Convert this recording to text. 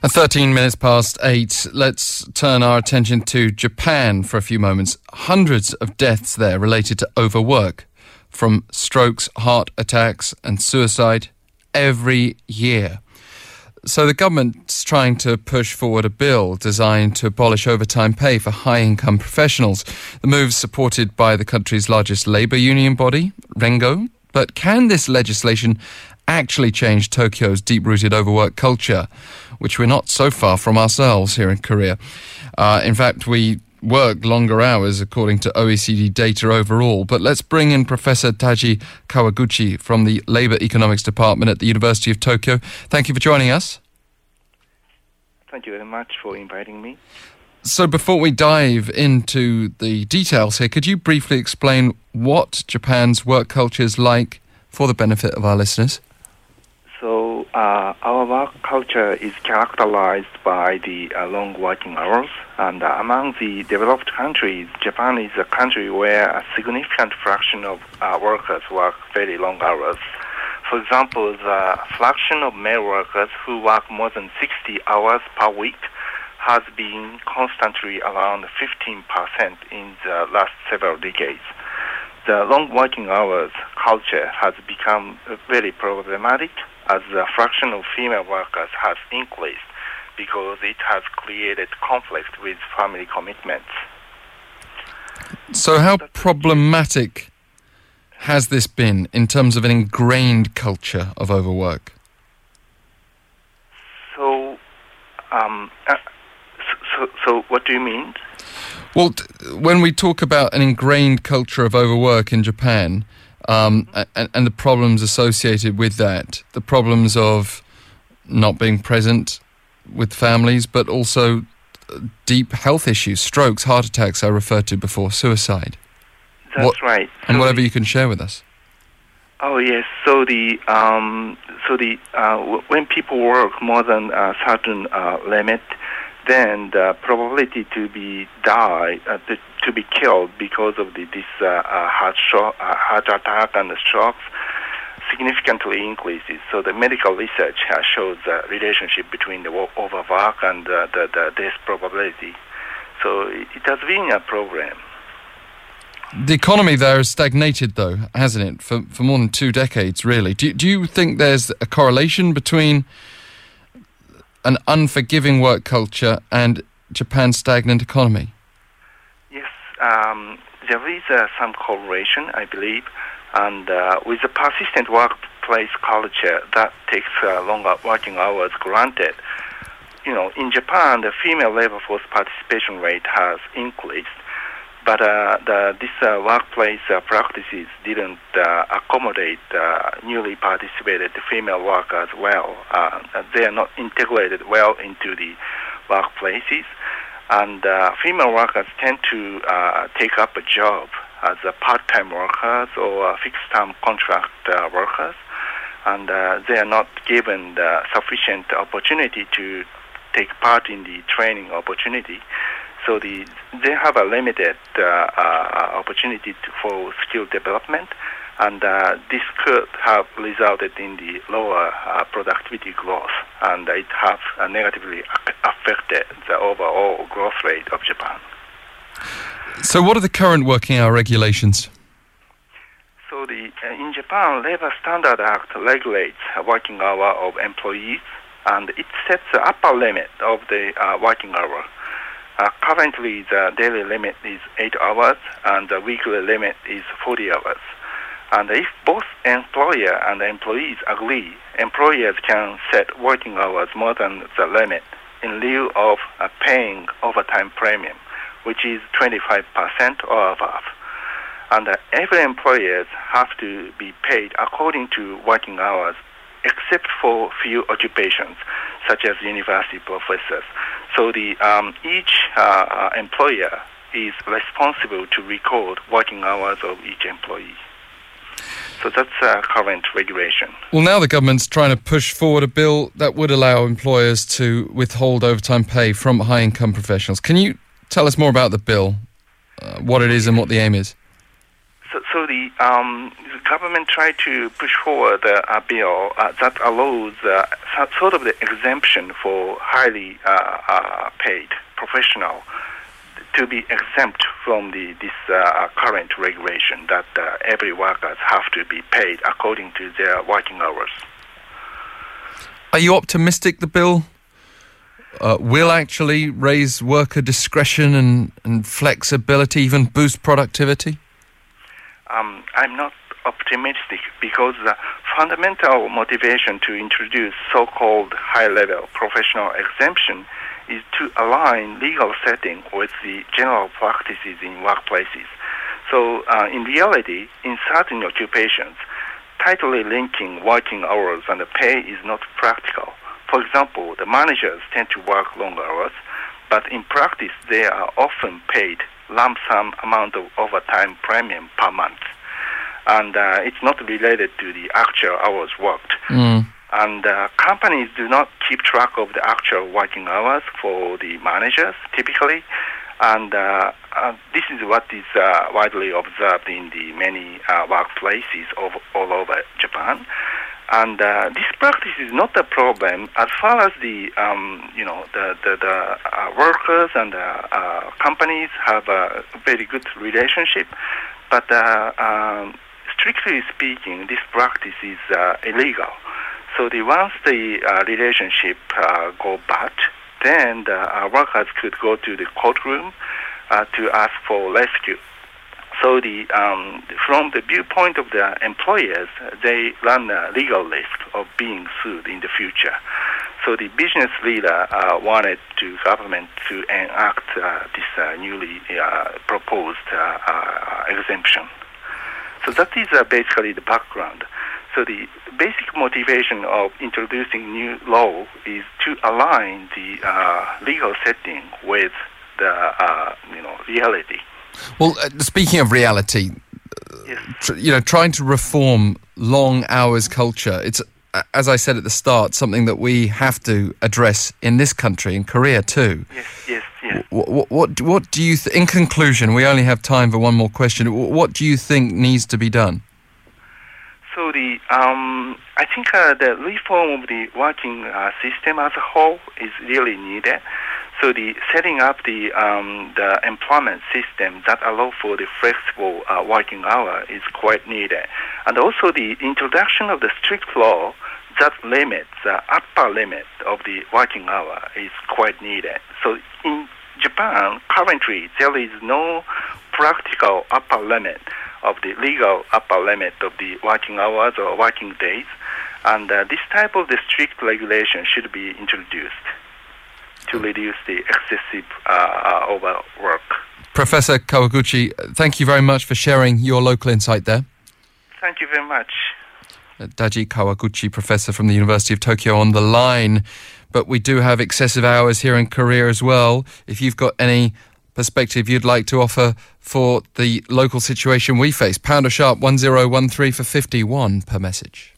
At 13 minutes past 8, let's turn our attention to Japan for a few moments. Hundreds of deaths there related to overwork, from strokes, heart attacks, and suicide every year. So the government's trying to push forward a bill designed to abolish overtime pay for high income professionals. The move's supported by the country's largest labour union body, Rengo. But can this legislation actually change Tokyo's deep rooted overwork culture? which we're not so far from ourselves here in Korea. Uh, in fact, we work longer hours according to OECD data overall. But let's bring in Professor Daji Kawaguchi from the Labour Economics Department at the University of Tokyo. Thank you for joining us. Thank you very much for inviting me. So, before we dive into the details here, could you briefly explain what Japan's work culture is like for the benefit of our listeners? Uh, our work culture is characterized by the uh, long working hours, and uh, among the developed countries, Japan is a country where a significant fraction of uh, workers work very long hours. For example, the fraction of male workers who work more than 60 hours per week has been constantly around 15% in the last several decades. The long working hours culture has become very problematic as the fraction of female workers has increased because it has created conflict with family commitments. So, how problematic has this been in terms of an ingrained culture of overwork? So, um, uh, so, so, what do you mean? Well, t- when we talk about an ingrained culture of overwork in Japan, um, and, and the problems associated with that, the problems of not being present with families, but also deep health issues, strokes, heart attacks, I referred to before, suicide. That's what, right. And whatever you can share with us. Oh yes. So the um, so the uh, when people work more than a certain uh, limit, then the probability to be die uh, to, be killed because of the, this uh, uh heart shock, uh, heart attack and strokes significantly increases. So the medical research has shows the relationship between the overwork and the, the death probability. So it, it has been a problem. The economy there has stagnated, though, hasn't it, for, for more than two decades, really? Do, do you think there's a correlation between an unforgiving work culture and Japan's stagnant economy? Yes, um, there is uh, some correlation, I believe, and uh, with the persistent workplace culture that takes uh, longer working hours granted. You know, in Japan, the female labor force participation rate has increased, but uh, the, this uh, workplace uh, practices didn't uh, accommodate uh, newly participated female workers well. Uh, they are not integrated well into the workplaces, and female workers tend to take up a job as a part-time workers or fixed-term contract workers, and they are not given the sufficient opportunity to take part in the training opportunity. So the, they have a limited uh, uh, opportunity to, for skill development, and uh, this could have resulted in the lower uh, productivity growth, and it has uh, negatively affected the overall growth rate of Japan. So, what are the current working hour regulations? So, the uh, in Japan, Labor Standard Act regulates working hour of employees, and it sets the upper limit of the working hour uh, currently, the daily limit is 8 hours and the weekly limit is 40 hours. And if both employer and employees agree, employers can set working hours more than the limit in lieu of uh, paying overtime premium, which is 25% or above. And uh, every employer has to be paid according to working hours, except for few occupations, such as university professors. So the um, each uh, uh, employer is responsible to record working hours of each employee. So that's uh, current regulation. Well, now the government's trying to push forward a bill that would allow employers to withhold overtime pay from high income professionals. Can you tell us more about the bill, uh, what it is, and what the aim is? So, so the, um, the government tried to push forward a bill uh, that allows uh, sort of the exemption for highly uh, uh, paid professional to be exempt from the this uh, current regulation that every workers have to be paid according to their working hours. Are you optimistic the bill uh, will actually raise worker discretion and, and flexibility, even boost productivity? Um, I'm not optimistic because the fundamental motivation to introduce so-called high-level professional exemption is to align legal setting with the general practices in workplaces. So, uh, in reality, in certain occupations, tightly linking working hours and pay is not practical. For example, the managers tend to work long hours, but in practice, they are often paid lump sum amount of overtime premium per month. And uh, it's not related to the actual hours worked. Mm. And uh, companies do not keep track of the actual working hours for the managers typically. And uh, uh, this is what is uh, widely observed in the many uh, workplaces of, all over Japan. And uh, this practice is not a problem as far as the um, you know the the, the workers and the companies have a very good relationship, but um, strictly speaking, this practice is illegal. So the once the uh, relationship go bad, then the workers could go to the courtroom to ask for rescue. So the um, from the viewpoint of the employers, they run a legal risk of being sued in the future. So the business leader uh, wanted to government to enact uh, this uh, newly uh, proposed uh, uh, exemption. So that is basically the background. So the basic motivation of introducing new law is to align the uh, legal setting with the uh, you know reality. Well, uh, speaking of reality, yes. tr- you know, trying to reform long hours culture, it's uh, as I said at the start, something that we have to address in this country, in Korea too. Yes, yes, yes. What, what, what, what do you, th- in conclusion, we only have time for one more question. What do you think needs to be done? So the, um, I think uh, the reform of the working uh, system as a whole is really needed. So the setting up the um, the employment system that allow for the flexible uh, working hour is quite needed, and also the introduction of the strict law that limits the upper limit of the working hour is quite needed. So in Japan, currently there is no practical upper limit of the legal upper limit of the working hours or working days, and uh, this type of the strict regulation should be introduced to reduce the excessive uh, uh, overwork. Professor Kawaguchi, thank you very much for sharing your local insight there. Thank you very much. Uh, Daji Kawaguchi, professor from the University of Tokyo, on the line. But we do have excessive hours here in Korea as well. If you've got any perspective you'd like to offer for the local situation we face, pound a sharp 1013 for 51 per message.